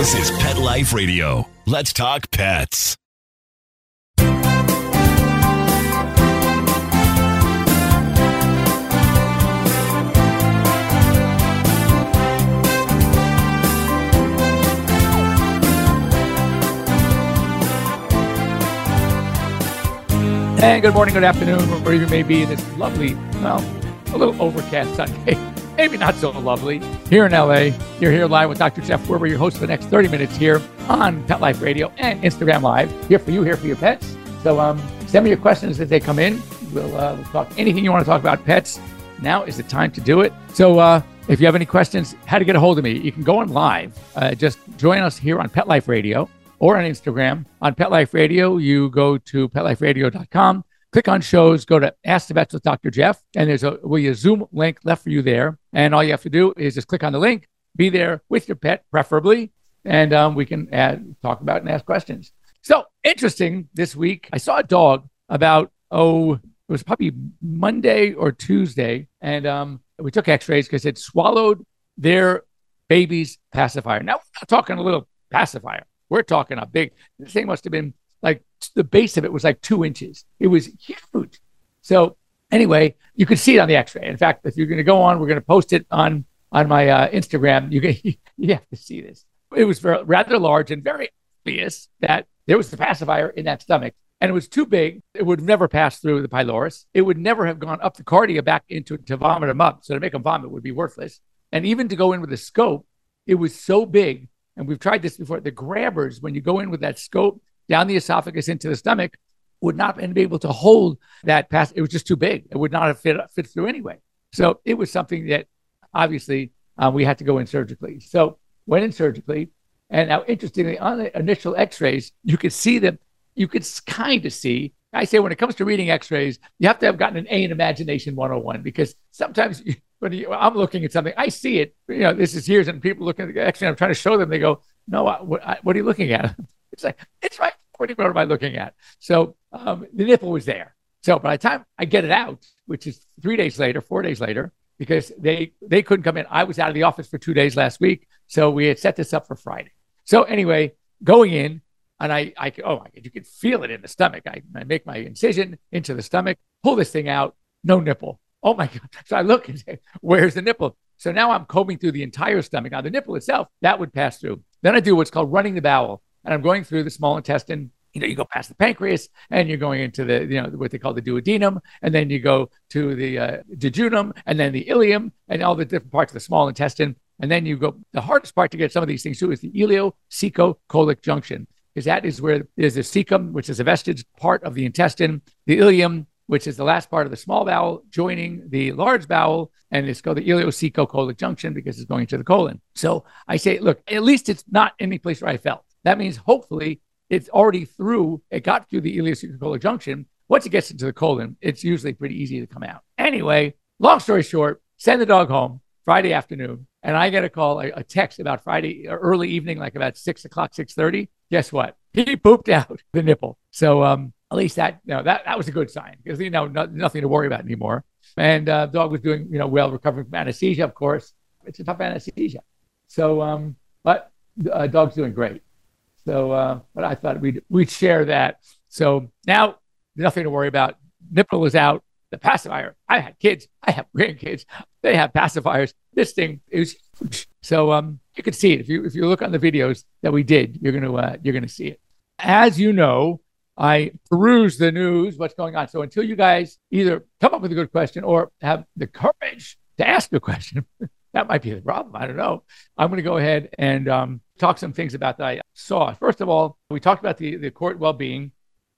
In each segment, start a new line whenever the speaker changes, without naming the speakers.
This is Pet Life Radio. Let's talk pets.
And good morning, good afternoon, wherever you may be this lovely, well, a little overcast Sunday. Maybe not so lovely. Here in LA, you're here live with Dr. Jeff Werber, your host for the next 30 minutes here on Pet Life Radio and Instagram Live. Here for you, here for your pets. So um, send me your questions as they come in. We'll, uh, we'll talk anything you want to talk about pets. Now is the time to do it. So uh, if you have any questions, how to get a hold of me, you can go on live. Uh, just join us here on Pet Life Radio or on Instagram. On Pet Life Radio, you go to petliferadio.com, click on shows, go to Ask the Vets with Dr. Jeff, and there's a, will a Zoom link left for you there. And all you have to do is just click on the link, be there with your pet, preferably, and um, we can add, talk about and ask questions. So interesting this week, I saw a dog about, oh, it was probably Monday or Tuesday, and um, we took x rays because it swallowed their baby's pacifier. Now, we're not talking a little pacifier. We're talking a big, this thing must have been like the base of it was like two inches. It was huge. So anyway, you can see it on the X-ray. In fact, if you're going to go on, we're going to post it on on my uh, Instagram. You can you have to see this. It was very, rather large and very obvious that there was the pacifier in that stomach, and it was too big. It would never pass through the pylorus. It would never have gone up the cardia back into to vomit them up. So to make them vomit would be worthless. And even to go in with a scope, it was so big and we've tried this before, the grabbers, when you go in with that scope down the esophagus into the stomach, would not be able to hold that pass. It was just too big. It would not have fit, fit through anyway. So it was something that obviously um, we had to go in surgically. So went in surgically. And now, interestingly, on the initial x rays, you could see them, you could kind of see. I say when it comes to reading x rays, you have to have gotten an A in Imagination 101 because sometimes when you, I'm looking at something, I see it. You know, this is years, and people looking at the X-ray. I'm trying to show them. They go, "No, what, I, what are you looking at?" It's like it's right. What am I looking at? So um, the nipple was there. So by the time I get it out, which is three days later, four days later, because they they couldn't come in. I was out of the office for two days last week, so we had set this up for Friday. So anyway, going in, and I, I oh my god, you can feel it in the stomach. I, I make my incision into the stomach, pull this thing out, no nipple. Oh my God. So I look and say, where's the nipple? So now I'm combing through the entire stomach. Now, the nipple itself, that would pass through. Then I do what's called running the bowel. And I'm going through the small intestine. You know, you go past the pancreas and you're going into the, you know, what they call the duodenum. And then you go to the uh, jejunum and then the ileum and all the different parts of the small intestine. And then you go, the hardest part to get some of these things to is the ileocecocolic junction, because that is where there's the cecum, which is a vestige part of the intestine, the ileum, which is the last part of the small bowel joining the large bowel. And it's called the ileocecocolic junction because it's going to the colon. So I say, look, at least it's not any place where I felt. That means hopefully it's already through, it got through the ileocecocolic junction. Once it gets into the colon, it's usually pretty easy to come out. Anyway, long story short, send the dog home Friday afternoon. And I get a call, a, a text about Friday early evening, like about six o'clock, 6.30. Guess what? He pooped out the nipple. So um, at least that you know that that was a good sign because you know no, nothing to worry about anymore. And uh, dog was doing you know well, recovering from anesthesia. Of course, it's a tough anesthesia. So, um, but uh, dog's doing great. So, uh, but I thought we'd we'd share that. So now nothing to worry about. Nipple is out. The pacifier. I had kids. I have grandkids. They have pacifiers. This thing is huge. So um, you can see it if you if you look on the videos that we did. You're gonna uh, you're gonna see it. As you know, I peruse the news, what's going on. So until you guys either come up with a good question or have the courage to ask a question, that might be the problem. I don't know. I'm going to go ahead and um, talk some things about that I saw. First of all, we talked about the, the court well-being,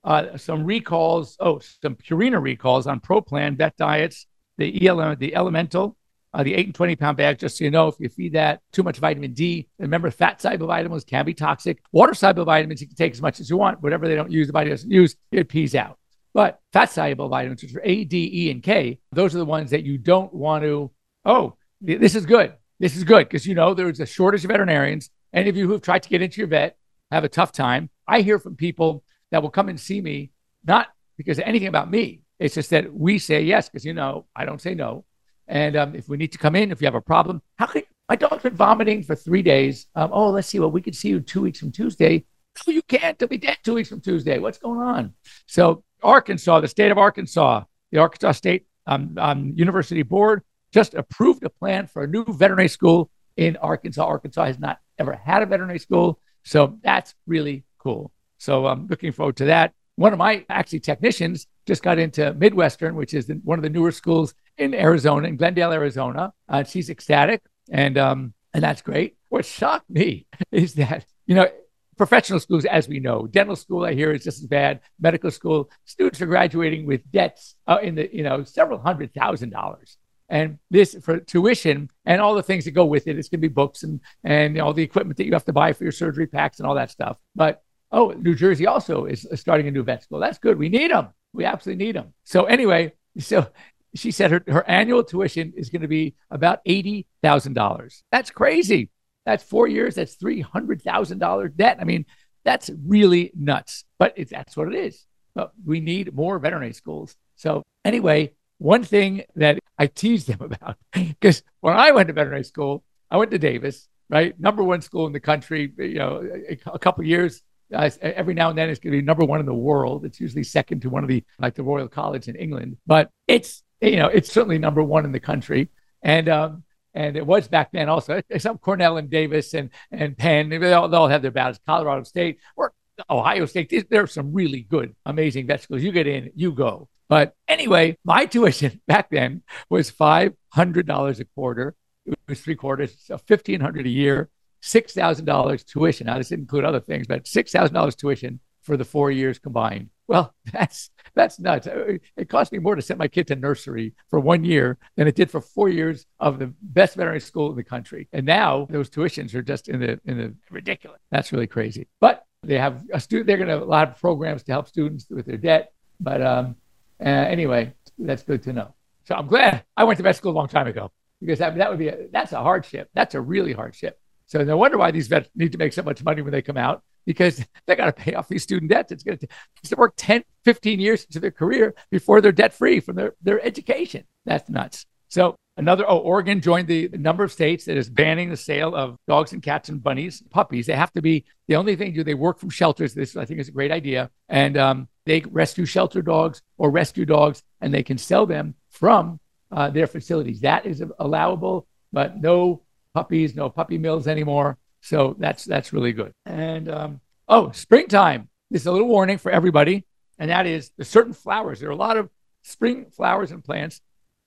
uh, some recalls, oh, some Purina recalls on Pro Plan vet diets, the ELM, the Elemental, uh, the eight and 20 pound bag, just so you know, if you feed that too much vitamin D, remember fat soluble vitamins can be toxic. Water soluble vitamins, you can take as much as you want. Whatever they don't use, the body doesn't use, it pees out. But fat soluble vitamins, which are A, D, E, and K, those are the ones that you don't want to. Oh, this is good. This is good because you know there's a shortage of veterinarians. Any of you who've tried to get into your vet have a tough time. I hear from people that will come and see me, not because of anything about me. It's just that we say yes because you know I don't say no. And um, if we need to come in, if you have a problem, how you My dog's been vomiting for three days. Um, oh, let's see. Well, we could see you two weeks from Tuesday. No, you can't. They'll be dead two weeks from Tuesday. What's going on? So, Arkansas, the state of Arkansas, the Arkansas State um, um, University Board just approved a plan for a new veterinary school in Arkansas. Arkansas has not ever had a veterinary school. So, that's really cool. So, I'm looking forward to that. One of my actually technicians just got into Midwestern, which is one of the newer schools in Arizona, in Glendale, Arizona. Uh, she's ecstatic, and um, and that's great. What shocked me is that you know professional schools, as we know, dental school I hear is just as bad. Medical school students are graduating with debts uh, in the you know several hundred thousand dollars. And this for tuition and all the things that go with it. It's going to be books and and all the equipment that you have to buy for your surgery packs and all that stuff. But oh, New Jersey also is starting a new vet school. That's good. We need them. We absolutely need them. So anyway, so she said her, her annual tuition is going to be about $80,000. That's crazy. That's four years. That's $300,000 debt. I mean, that's really nuts, but it, that's what it is. But we need more veterinary schools. So, anyway, one thing that I teased them about, because when I went to veterinary school, I went to Davis, right? Number one school in the country, you know, a, a couple years. Every now and then it's going to be number one in the world. It's usually second to one of the, like the Royal College in England, but it's you know, it's certainly number one in the country. And um, and it was back then also. Some Cornell and Davis and and Penn, they all, they all have their battles. Colorado State or Ohio State. There are some really good, amazing vet schools. You get in, you go. But anyway, my tuition back then was five hundred dollars a quarter. It was three quarters, so fifteen hundred a year, six thousand dollars tuition. Now this didn't include other things, but six thousand dollars tuition for the four years combined. Well, that's that's nuts. Uh, it cost me more to send my kid to nursery for one year than it did for four years of the best veterinary school in the country. And now those tuitions are just in the in the ridiculous. That's really crazy. But they have a student. They're going to have a lot of programs to help students with their debt. But um, uh, anyway, that's good to know. So I'm glad I went to vet school a long time ago because that, that would be a, that's a hardship. That's a really hardship. So no wonder why these vets need to make so much money when they come out because they got to pay off these student debts. It's going to work 10, 15 years into their career before they're debt free from their, their education. That's nuts. So another, oh, Oregon joined the, number of states that is banning the sale of dogs and cats and bunnies, puppies. They have to be, the only thing do they work from shelters. This I think is a great idea. And um, they rescue shelter dogs or rescue dogs and they can sell them from uh, their facilities. That is allowable, but no puppies, no puppy mills anymore. So that's that's really good. And um, oh, springtime. This is a little warning for everybody, and that is the certain flowers. There are a lot of spring flowers and plants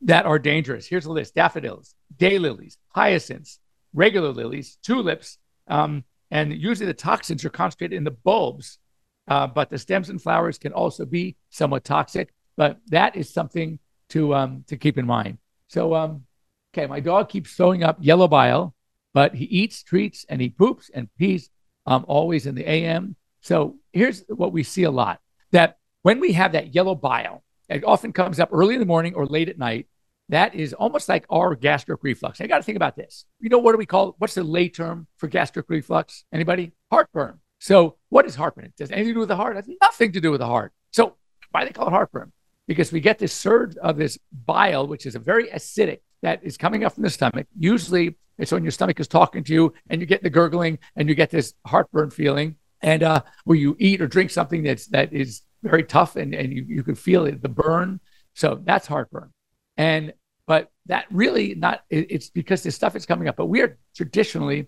that are dangerous. Here's a list: daffodils, daylilies, hyacinths, regular lilies, tulips, um, and usually the toxins are concentrated in the bulbs, uh, but the stems and flowers can also be somewhat toxic. But that is something to um, to keep in mind. So, um, okay, my dog keeps throwing up yellow bile but he eats, treats, and he poops and pees um, always in the AM. So here's what we see a lot that when we have that yellow bile, it often comes up early in the morning or late at night. That is almost like our gastric reflux. I got to think about this. You know, what do we call what's the lay term for gastric reflux? Anybody? Heartburn. So, what is heartburn? Does anything to do with the heart? It has nothing to do with the heart. So, why they call it heartburn? Because we get this surge of this bile, which is a very acidic, that is coming up from the stomach. Usually it's when your stomach is talking to you and you get the gurgling and you get this heartburn feeling. And uh, where you eat or drink something that's that is very tough and, and you, you can feel it, the burn. So that's heartburn. And but that really not it's because this stuff is coming up. But we are traditionally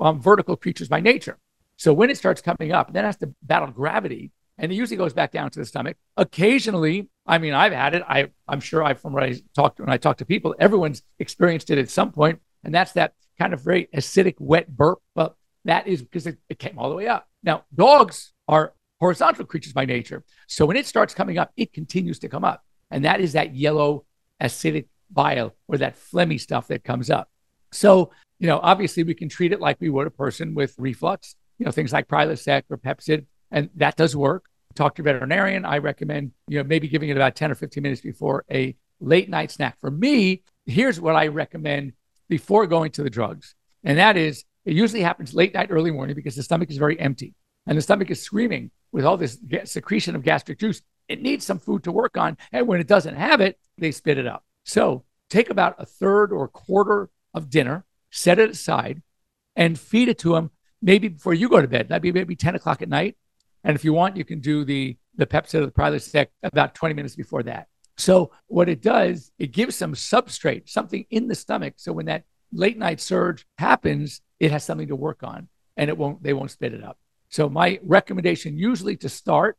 um, vertical creatures by nature. So when it starts coming up, then it has to battle gravity and it usually goes back down to the stomach. Occasionally, I mean, I've had it. I, I'm sure I, from what I talked when I talk to people, everyone's experienced it at some point, and that's that kind of very acidic, wet burp. But that is because it, it came all the way up. Now, dogs are horizontal creatures by nature, so when it starts coming up, it continues to come up, and that is that yellow acidic bile or that phlegmy stuff that comes up. So, you know, obviously, we can treat it like we would a person with reflux. You know, things like Prilosec or Pepcid and that does work. Talk to your veterinarian. I recommend, you know, maybe giving it about 10 or 15 minutes before a late night snack. For me, here's what I recommend before going to the drugs. And that is, it usually happens late night, early morning because the stomach is very empty and the stomach is screaming with all this secretion of gastric juice. It needs some food to work on. And when it doesn't have it, they spit it up. So take about a third or a quarter of dinner, set it aside, and feed it to them maybe before you go to bed. That'd be maybe 10 o'clock at night. And if you want, you can do the the Pepcid or the Prilosec about 20 minutes before that. So what it does, it gives some substrate, something in the stomach. So when that late night surge happens, it has something to work on and it won't they won't spit it up. So my recommendation usually to start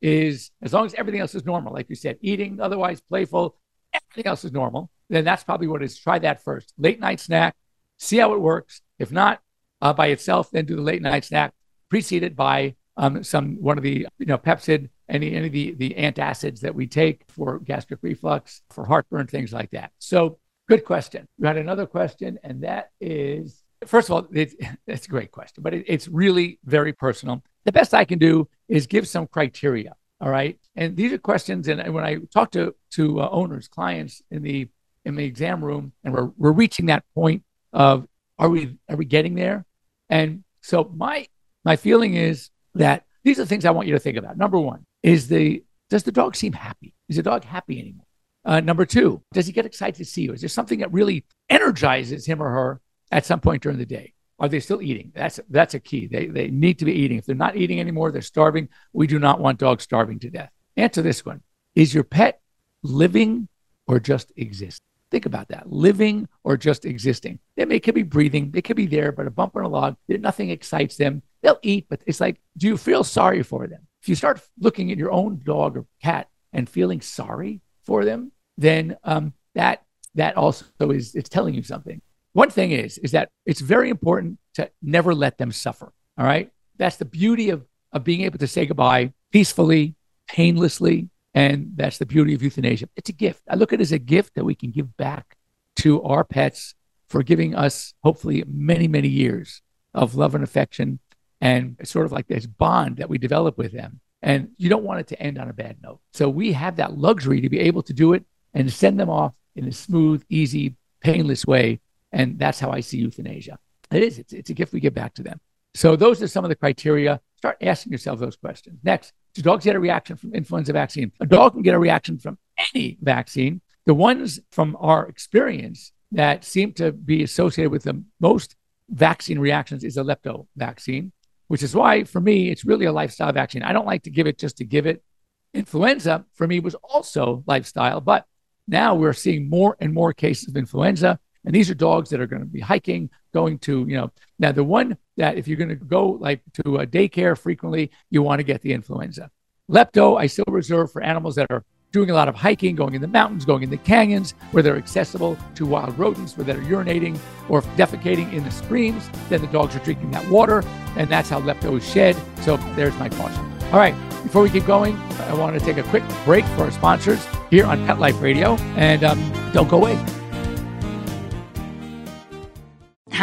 is as long as everything else is normal, like you said, eating, otherwise playful, everything else is normal, then that's probably what it is. Try that first. Late night snack, see how it works. If not uh, by itself, then do the late night snack preceded by um, some one of the you know Pepcid, any any of the the antacids that we take for gastric reflux, for heartburn, things like that. So good question. You had another question, and that is first of all, it's, it's a great question, but it, it's really very personal. The best I can do is give some criteria. All right, and these are questions. And when I talk to to uh, owners, clients in the in the exam room, and we're we're reaching that point of are we are we getting there? And so my my feeling is that these are things I want you to think about. Number one is the does the dog seem happy? Is the dog happy anymore? Uh, number two, does he get excited to see you? Is there something that really energizes him or her at some point during the day? Are they still eating? That's that's a key. They they need to be eating. If they're not eating anymore, they're starving. We do not want dogs starving to death. Answer this one: Is your pet living or just existing? Think about that. Living or just existing. They may could be breathing. They could be there, but a bump on a log, nothing excites them. They'll eat, but it's like, do you feel sorry for them? If you start looking at your own dog or cat and feeling sorry for them, then um, that that also is it's telling you something. One thing is is that it's very important to never let them suffer. All right, that's the beauty of of being able to say goodbye peacefully, painlessly, and that's the beauty of euthanasia. It's a gift. I look at it as a gift that we can give back to our pets for giving us, hopefully, many, many years of love and affection. And sort of like this bond that we develop with them. And you don't want it to end on a bad note. So we have that luxury to be able to do it and send them off in a smooth, easy, painless way. And that's how I see euthanasia. It is, it's, it's a gift we give back to them. So those are some of the criteria. Start asking yourself those questions. Next, do dogs get a reaction from influenza vaccine? A dog can get a reaction from any vaccine. The ones from our experience that seem to be associated with the most vaccine reactions is a lepto vaccine, which is why for me, it's really a lifestyle vaccine. I don't like to give it just to give it. Influenza for me was also lifestyle, but now we're seeing more and more cases of influenza. And these are dogs that are going to be hiking, going to, you know, now the one that if you're going to go like to a daycare frequently, you want to get the influenza. Lepto, I still reserve for animals that are doing a lot of hiking, going in the mountains, going in the canyons, where they're accessible to wild rodents, where they're urinating or defecating in the streams. Then the dogs are drinking that water, and that's how lepto is shed. So there's my caution. All right, before we keep going, I want to take a quick break for our sponsors here on Pet Life Radio, and um, don't go away.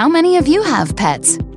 How many of you have pets?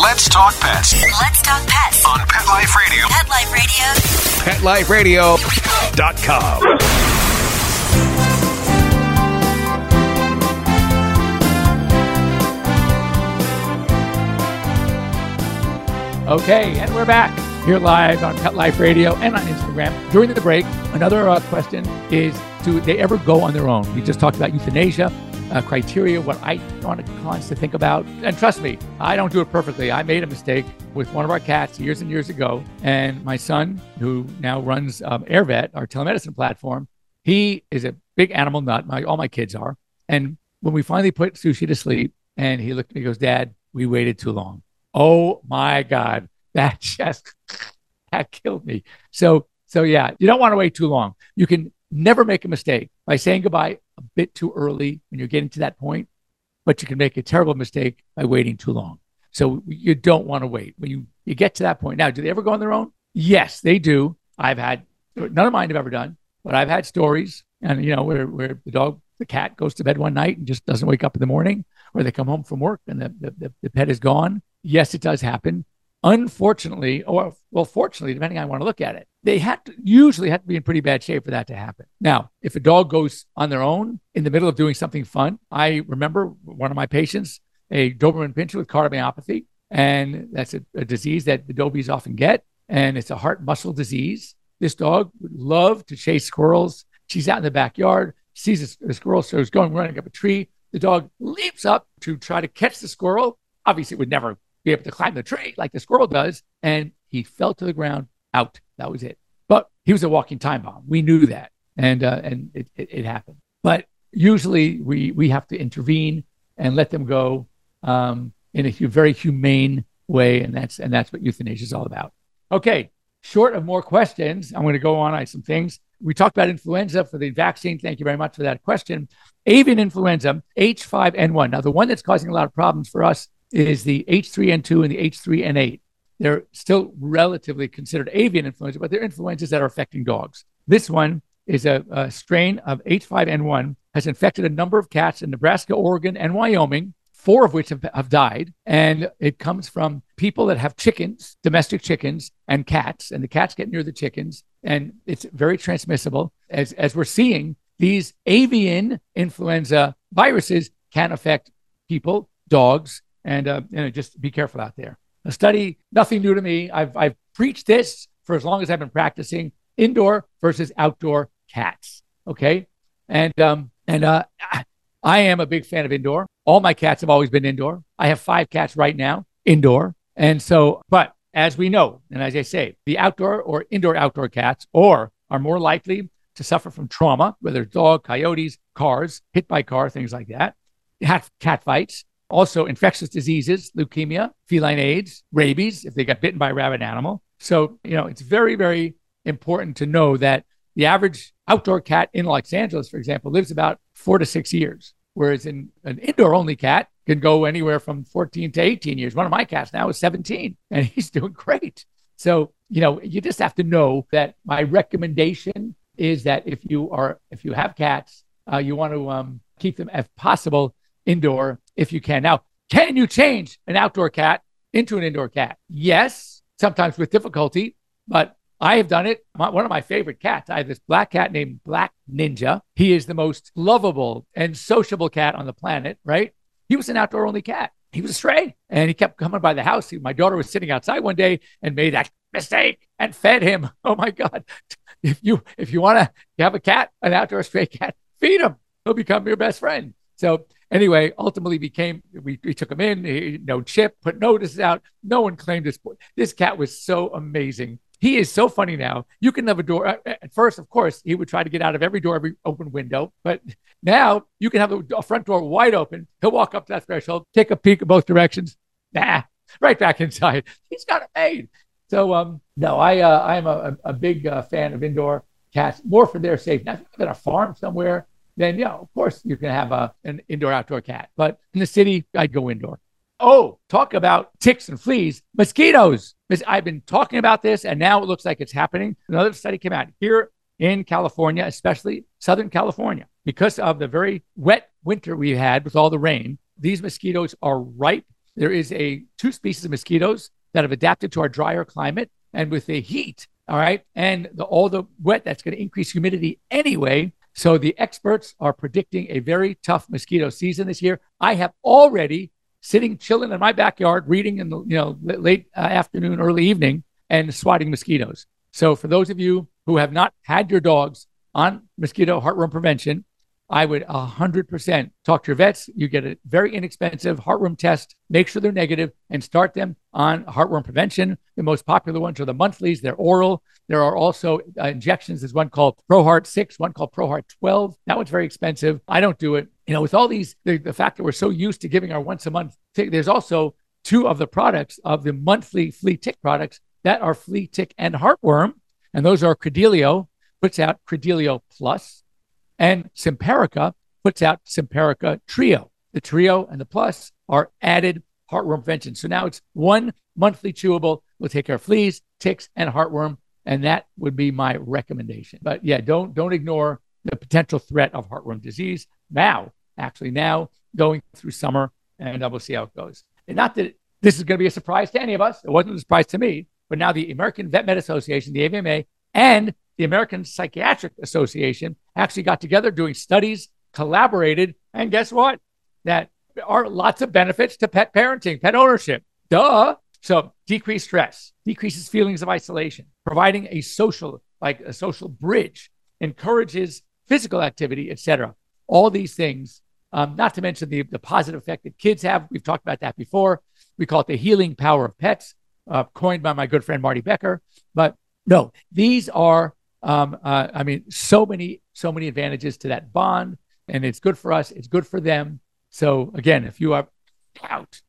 Let's talk pets
Let's talk pets.
on Pet Life Radio.
Pet Life Radio.
PetLifeRadio.com.
Okay, and we're back here live on Pet Life Radio and on Instagram. During the break, another uh, question is do they ever go on their own? We just talked about euthanasia, uh, criteria, what I want clients to think about. And trust me, I don't do it perfectly. I made a mistake with one of our cats years and years ago. And my son, who now runs um, AirVet, our telemedicine platform, he is a big animal nut. My, all my kids are. And when we finally put Sushi to sleep, And he looked at me, goes, Dad, we waited too long. Oh my God. That just that killed me. So, so yeah, you don't want to wait too long. You can never make a mistake by saying goodbye bit too early when you're getting to that point, but you can make a terrible mistake by waiting too long. So you don't want to wait when you, you get to that point. Now, do they ever go on their own? Yes, they do. I've had none of mine have ever done, but I've had stories and you know where where the dog the cat goes to bed one night and just doesn't wake up in the morning, or they come home from work and the, the, the pet is gone. Yes, it does happen. Unfortunately, or well, fortunately, depending on how I want to look at it, they have to usually have to be in pretty bad shape for that to happen. Now, if a dog goes on their own in the middle of doing something fun, I remember one of my patients, a Doberman Pinscher with cardiomyopathy, and that's a, a disease that the Dobies often get, and it's a heart muscle disease. This dog would love to chase squirrels. She's out in the backyard sees a, a squirrel, so he's going running up a tree. The dog leaps up to try to catch the squirrel. Obviously, it would never be able to climb the tree like the squirrel does, and he fell to the ground. Out. That was it. But he was a walking time bomb. We knew that, and uh, and it, it, it, happened. But usually, we we have to intervene and let them go um, in a very humane way, and that's and that's what euthanasia is all about. Okay, short of more questions, I'm going to go on on some things. We talked about influenza for the vaccine. Thank you very much for that question. Avian influenza, H5N1. Now, the one that's causing a lot of problems for us is the H3N2 and the H3N8. They're still relatively considered avian influenza, but they're influenzas that are affecting dogs. This one is a, a strain of H5N1, has infected a number of cats in Nebraska, Oregon, and Wyoming four of which have, have, died. And it comes from people that have chickens, domestic chickens, and cats, and the cats get near the chickens and it's very transmissible. As, as we're seeing, these avian influenza viruses can affect people, dogs, and uh, you know, just be careful out there. A study, nothing new to me. I've, I've preached this for as long as I've been practicing indoor versus outdoor cats. Okay. And, um, and uh, I am a big fan of indoor. All my cats have always been indoor. I have five cats right now indoor. And so, but as we know, and as I say, the outdoor or indoor outdoor cats or are more likely to suffer from trauma, whether it's dog, coyotes, cars, hit by car, things like that, have cat fights, also infectious diseases, leukemia, feline AIDS, rabies, if they got bitten by a rabid animal. So, you know, it's very, very important to know that the average outdoor cat in Los Angeles, for example, lives about four to six years. Whereas in an indoor only cat can go anywhere from 14 to 18 years. One of my cats now is 17 and he's doing great. So, you know, you just have to know that my recommendation is that if you are, if you have cats, uh, you want to um, keep them, if possible, indoor if you can. Now, can you change an outdoor cat into an indoor cat? Yes, sometimes with difficulty, but I have done it. My, one of my favorite cats. I have this black cat named Black Ninja. He is the most lovable and sociable cat on the planet, right? He was an outdoor only cat. He was a stray and he kept coming by the house. My daughter was sitting outside one day and made that mistake and fed him. Oh my God. If you if you want to have a cat, an outdoor stray cat, feed him. He'll become your best friend. So anyway, ultimately became we, we took him in, he, no chip, put notices out. No one claimed this. This cat was so amazing. He is so funny now. You can have a door. Uh, at first, of course, he would try to get out of every door, every open window. But now you can have a front door wide open. He'll walk up to that threshold, take a peek in both directions. Nah, right back inside. He's got it made. So, um, no, I uh, I am a, a big uh, fan of indoor cats, more for their safety. Now, if you live in a farm somewhere, then yeah, of course you can have a, an indoor outdoor cat. But in the city, I'd go indoor. Oh, talk about ticks and fleas, mosquitoes. I've been talking about this, and now it looks like it's happening. Another study came out here in California, especially Southern California, because of the very wet winter we had with all the rain. These mosquitoes are ripe. There is a two species of mosquitoes that have adapted to our drier climate, and with the heat, all right, and the, all the wet that's going to increase humidity anyway. So the experts are predicting a very tough mosquito season this year. I have already sitting chilling in my backyard reading in the you know late uh, afternoon early evening and swatting mosquitoes so for those of you who have not had your dogs on mosquito heartworm prevention i would 100% talk to your vets. You get a very inexpensive heartworm test. Make sure they're negative and start them on heartworm prevention. The most popular ones are the monthlies. They're oral. There are also uh, injections. There's one called proheart 6 one called proheart 12 that one's very expensive. I don't do it. You know, with all these, the, the fact that we're so used to giving our once a month tick, there's also two of the products of the monthly flea tick products that are flea tick and heartworm. And those are Credelio, puts out Credelio Plus, and Simparica puts out Simparica Trio. The Trio and the Plus are added heartworm prevention. So now it's one monthly chewable. We'll take care of fleas, ticks, and heartworm, and that would be my recommendation. But yeah, don't don't ignore the potential threat of heartworm disease now. Actually, now going through summer, and we'll see how it goes. And not that this is going to be a surprise to any of us. It wasn't a surprise to me, but now the American Vet Med Association, the AVMA, and the American Psychiatric Association actually got together doing studies, collaborated, and guess what? That are lots of benefits to pet parenting, pet ownership. Duh. So decrease stress, decreases feelings of isolation, providing a social, like a social bridge, encourages physical activity, etc. All these things, um, not to mention the, the positive effect that kids have. We've talked about that before. We call it the healing power of pets, uh, coined by my good friend Marty Becker. But no, these are, um, uh, I mean, so many, so many advantages to that bond, and it's good for us. It's good for them. So again, if you are out,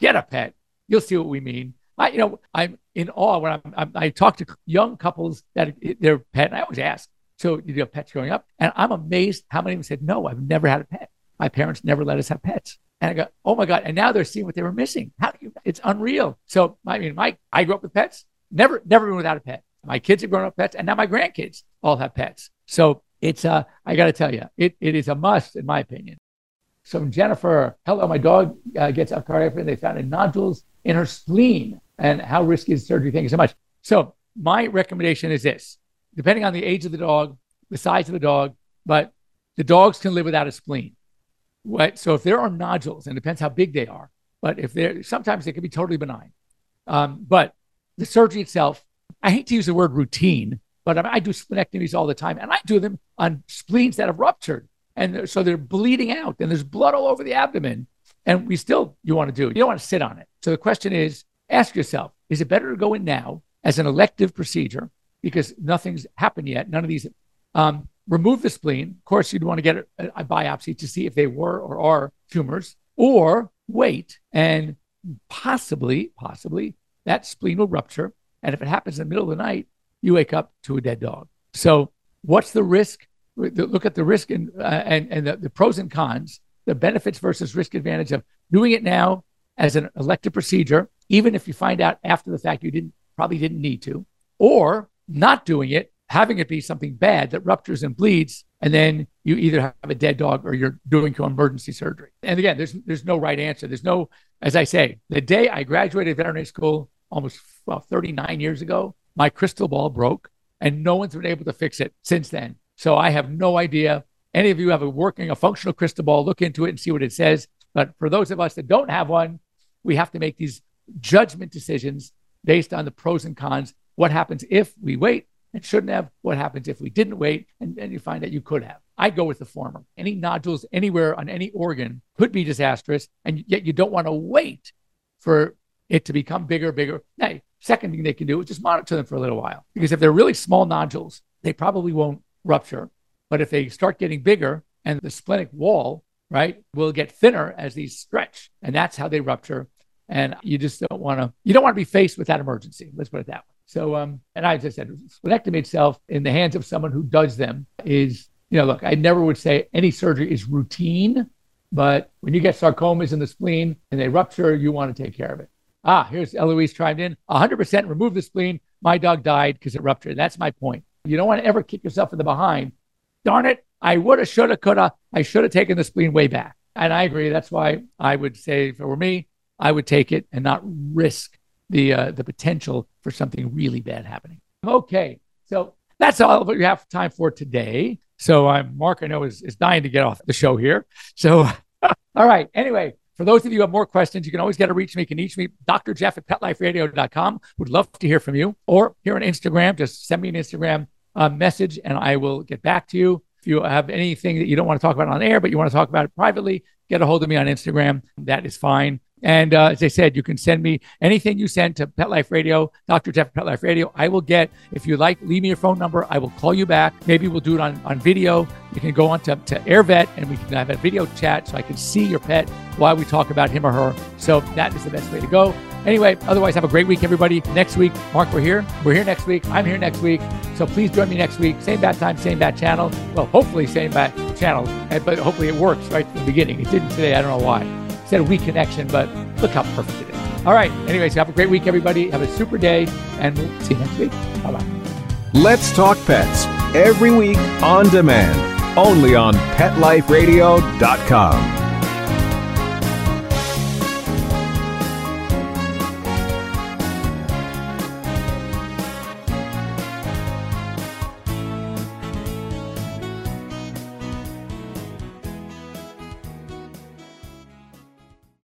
get a pet. You'll see what we mean. I, you know, I'm in awe when I'm, I'm i talk to young couples that their pet. And I always ask, so you have pets growing up, and I'm amazed how many of them said, no, I've never had a pet. My parents never let us have pets. And I go, oh my god! And now they're seeing what they were missing. How do you? It's unreal. So I mean, Mike, I grew up with pets. Never, never been without a pet. My kids have grown up pets, and now my grandkids all have pets. So it's uh, I got to tell you, it, it is a must in my opinion. So Jennifer, hello, my dog uh, gets a cardiac and they found nodules in her spleen. And how risky is surgery? Thank you so much. So my recommendation is this: depending on the age of the dog, the size of the dog, but the dogs can live without a spleen. Right? So if there are nodules, and it depends how big they are, but if they're sometimes they can be totally benign. Um, but the surgery itself, I hate to use the word routine, but I, do splenectomies all the time, and I do them on spleens that have ruptured and so they're bleeding out and there's blood all over the abdomen and we still you want to do it. You don't want to sit on it. So the question is ask yourself is it better to go in now as an elective procedure because nothing's happened yet none of these um, remove the spleen of course you'd want to get a, a biopsy to see if they were or are tumors or wait and possibly possibly that spleen will rupture and if it happens in the middle of the night you wake up to a dead dog so what's the risk look at the risk and uh, and, and the, the pros and cons, the benefits versus risk advantage of doing it now as an elective procedure, even if you find out after the fact you didn't probably didn't need to, or not doing it, having it be something bad that ruptures and bleeds, and then you either have a dead dog or you're doing your emergency surgery. And again, there's there's no right answer. There's no, as I say, the day I graduated veterinary school almost well, 39 years ago, my crystal ball broke, and no one's been able to fix it since then. So I have no idea. Any of you have a working, a functional crystal ball, look into it and see what it says. But for those of us that don't have one, we have to make these judgment decisions based on the pros and cons. What happens if we wait and shouldn't have? What happens if we didn't wait and then you find that you could have? I go with the former. Any nodules anywhere on any organ could be disastrous, and yet you don't want to wait for it to become bigger, bigger. Now, second thing they can do is just monitor them for a little while because if they're really small nodules, they probably won't rupture. But if they start getting bigger and the splenic wall, right, will get thinner as these stretch. And that's how they rupture. And you just don't want to, you don't want to be faced with that emergency. Let's put it that way. So, um, and I just said, splenectomy itself in the hands of someone who does them is, you know, look, I never would say any surgery is routine, but when you get sarcomas in the spleen and they rupture, you want to take care of it. Ah, here's Eloise chimed in 100% remove the spleen. My dog died because it ruptured. That's my point. You don't want to ever kick yourself in the behind. Darn it, I would have, should have, could have. I should have taken the spleen way back. And I agree. That's why I would say, if it were me, I would take it and not risk the uh, the potential for something really bad happening. Okay, so that's all we have time for today. So I'm Mark. I know is is dying to get off the show here. So all right. Anyway, for those of you who have more questions, you can always get a reach me. You can reach me, Dr. Jeff at petliferadio.com. Would love to hear from you. Or here on Instagram, just send me an Instagram uh, message and I will get back to you. If you have anything that you don't want to talk about on air, but you want to talk about it privately, get a hold of me on Instagram. That is fine. And uh, as I said, you can send me anything you send to Pet Life Radio, Dr. Jeff Pet Life Radio. I will get, if you like, leave me your phone number. I will call you back. Maybe we'll do it on, on video. You can go on to, to AirVet and we can have a video chat so I can see your pet while we talk about him or her. So that is the best way to go. Anyway, otherwise, have a great week, everybody. Next week, Mark, we're here. We're here next week. I'm here next week. So please join me next week. Same bad time, same bad channel. Well, hopefully, same bad channel, but hopefully it works right from the beginning. It didn't today. I don't know why. Said a weak connection, but look how perfect it is. All right. Anyways, have a great week, everybody. Have a super day, and we'll see you next week. Bye bye.
Let's Talk Pets every week on demand, only on PetLifeRadio.com.